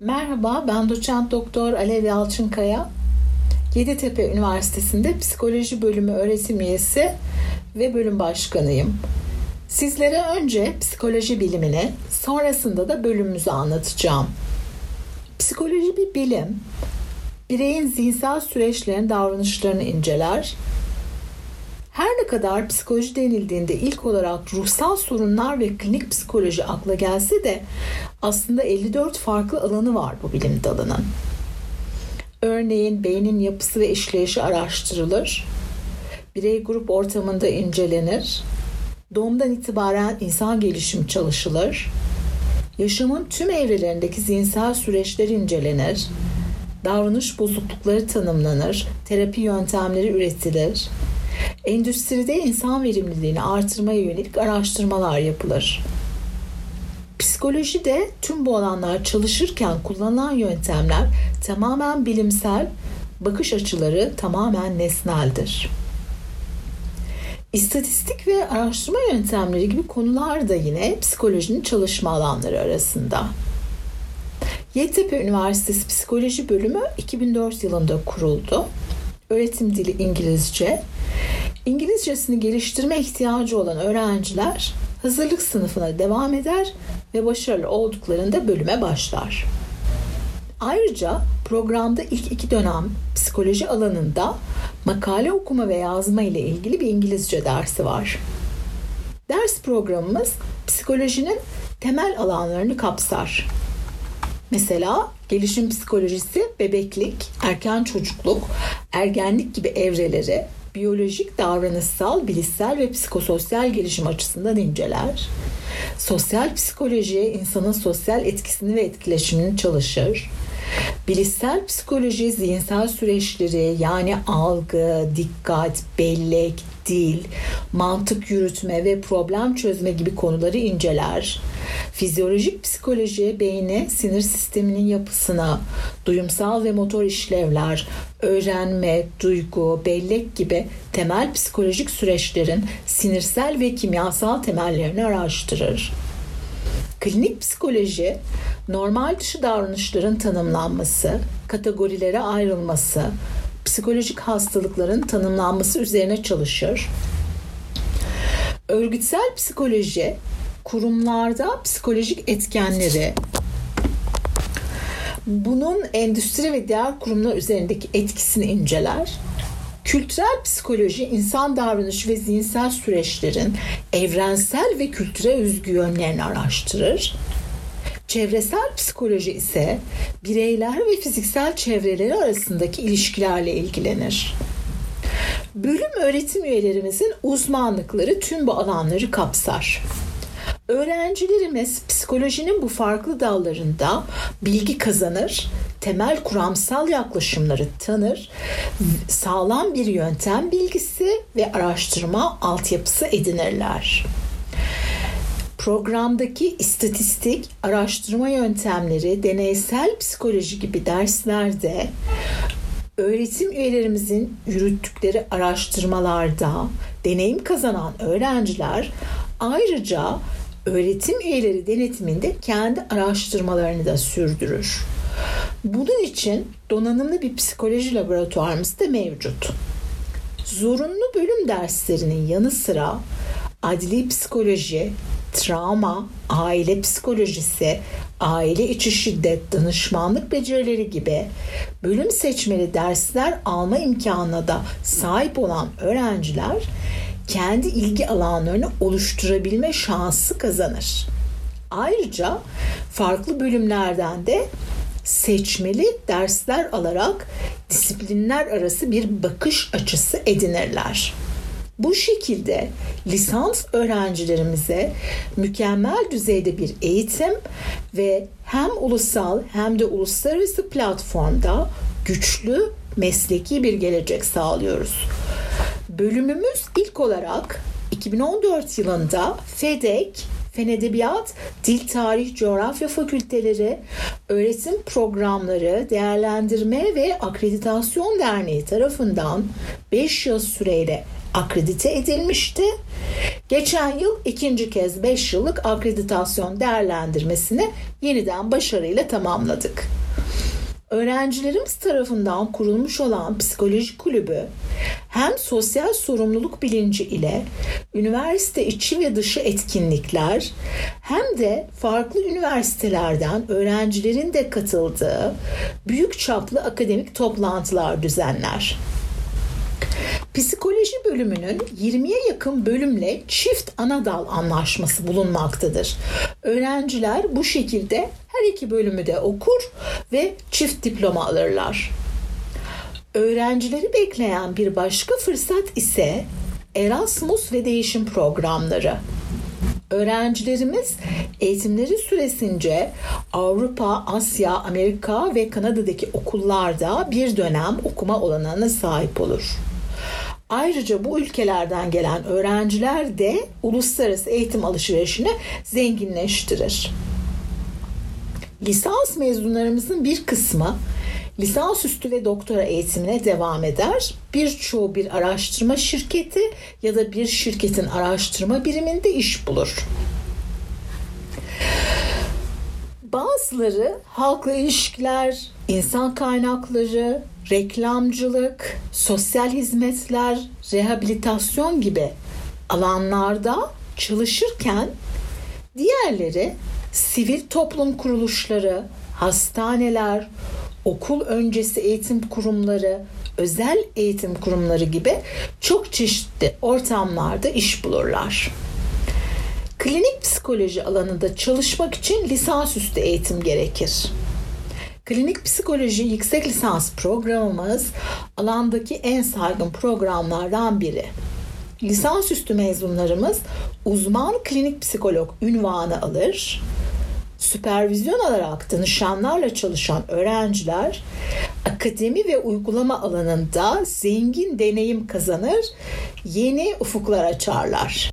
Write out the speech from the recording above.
Merhaba, ben doçent doktor Alev Yalçınkaya. Yeditepe Üniversitesi'nde psikoloji bölümü öğretim üyesi ve bölüm başkanıyım. Sizlere önce psikoloji bilimini, sonrasında da bölümümüzü anlatacağım. Psikoloji bir bilim, bireyin zihinsel süreçlerin davranışlarını inceler. Her ne kadar psikoloji denildiğinde ilk olarak ruhsal sorunlar ve klinik psikoloji akla gelse de aslında 54 farklı alanı var bu bilim dalının. Örneğin beynin yapısı ve işleyişi araştırılır. Birey grup ortamında incelenir. Doğumdan itibaren insan gelişim çalışılır. Yaşamın tüm evrelerindeki zihinsel süreçler incelenir. Davranış bozuklukları tanımlanır. Terapi yöntemleri üretilir. Endüstride insan verimliliğini artırmaya yönelik araştırmalar yapılır. Psikolojide tüm bu alanlar çalışırken kullanılan yöntemler tamamen bilimsel, bakış açıları tamamen nesneldir. İstatistik ve araştırma yöntemleri gibi konular da yine psikolojinin çalışma alanları arasında. Yeditepe Üniversitesi Psikoloji Bölümü 2004 yılında kuruldu. Öğretim dili İngilizce. İngilizcesini geliştirme ihtiyacı olan öğrenciler hazırlık sınıfına devam eder ve başarılı olduklarında bölüme başlar. Ayrıca programda ilk iki dönem psikoloji alanında makale okuma ve yazma ile ilgili bir İngilizce dersi var. Ders programımız psikolojinin temel alanlarını kapsar. Mesela gelişim psikolojisi, bebeklik, erken çocukluk, ergenlik gibi evreleri biyolojik, davranışsal, bilişsel ve psikososyal gelişim açısından inceler. Sosyal psikoloji insanın sosyal etkisini ve etkileşimini çalışır. Bilişsel psikoloji zihinsel süreçleri yani algı, dikkat, bellek, dil, mantık yürütme ve problem çözme gibi konuları inceler. Fizyolojik psikoloji beyni, sinir sisteminin yapısına, duyumsal ve motor işlevler, öğrenme, duygu, bellek gibi temel psikolojik süreçlerin sinirsel ve kimyasal temellerini araştırır. Klinik psikoloji, normal dışı davranışların tanımlanması, kategorilere ayrılması, psikolojik hastalıkların tanımlanması üzerine çalışır. Örgütsel psikoloji, kurumlarda psikolojik etkenleri, bunun endüstri ve diğer kurumlar üzerindeki etkisini inceler. Kültürel psikoloji insan davranışı ve zihinsel süreçlerin evrensel ve kültüre özgü yönlerini araştırır. Çevresel psikoloji ise bireyler ve fiziksel çevreleri arasındaki ilişkilerle ilgilenir. Bölüm öğretim üyelerimizin uzmanlıkları tüm bu alanları kapsar. Öğrencilerimiz psikolojinin bu farklı dallarında bilgi kazanır, temel kuramsal yaklaşımları tanır, sağlam bir yöntem bilgisi ve araştırma altyapısı edinirler. Programdaki istatistik, araştırma yöntemleri, deneysel psikoloji gibi derslerde öğretim üyelerimizin yürüttükleri araştırmalarda deneyim kazanan öğrenciler ayrıca öğretim üyeleri denetiminde kendi araştırmalarını da sürdürür. Bunun için donanımlı bir psikoloji laboratuvarımız da mevcut. Zorunlu bölüm derslerinin yanı sıra adli psikoloji, travma, aile psikolojisi, aile içi şiddet, danışmanlık becerileri gibi bölüm seçmeli dersler alma imkanına da sahip olan öğrenciler kendi ilgi alanlarını oluşturabilme şansı kazanır. Ayrıca farklı bölümlerden de seçmeli dersler alarak disiplinler arası bir bakış açısı edinirler. Bu şekilde lisans öğrencilerimize mükemmel düzeyde bir eğitim ve hem ulusal hem de uluslararası platformda güçlü mesleki bir gelecek sağlıyoruz. Bölümümüz ilk olarak 2014 yılında FEDEK Fen Edebiyat, Dil Tarih, Coğrafya Fakülteleri, Öğretim Programları Değerlendirme ve Akreditasyon Derneği tarafından 5 yıl süreyle akredite edilmişti. Geçen yıl ikinci kez 5 yıllık akreditasyon değerlendirmesini yeniden başarıyla tamamladık. Öğrencilerimiz tarafından kurulmuş olan psikoloji kulübü hem sosyal sorumluluk bilinci ile üniversite içi ve dışı etkinlikler hem de farklı üniversitelerden öğrencilerin de katıldığı büyük çaplı akademik toplantılar düzenler. Psikoloji bölümünün 20'ye yakın bölümle çift ana dal anlaşması bulunmaktadır. Öğrenciler bu şekilde her iki bölümü de okur ve çift diploma alırlar. Öğrencileri bekleyen bir başka fırsat ise Erasmus ve değişim programları. Öğrencilerimiz eğitimleri süresince Avrupa, Asya, Amerika ve Kanada'daki okullarda bir dönem okuma olanağına sahip olur. Ayrıca bu ülkelerden gelen öğrenciler de uluslararası eğitim alışverişini zenginleştirir. Lisans mezunlarımızın bir kısmı lisansüstü ve doktora eğitimine devam eder. Birçoğu bir araştırma şirketi ya da bir şirketin araştırma biriminde iş bulur. Bazıları halkla ilişkiler, insan kaynakları, reklamcılık, sosyal hizmetler, rehabilitasyon gibi alanlarda çalışırken diğerleri sivil toplum kuruluşları, hastaneler, okul öncesi eğitim kurumları, özel eğitim kurumları gibi çok çeşitli ortamlarda iş bulurlar. Klinik psikoloji alanında çalışmak için lisansüstü eğitim gerekir. Klinik psikoloji yüksek lisans programımız alandaki en saygın programlardan biri. Lisansüstü mezunlarımız uzman klinik psikolog ünvanı alır. Süpervizyon alarak danışanlarla çalışan öğrenciler akademi ve uygulama alanında zengin deneyim kazanır, yeni ufuklar açarlar.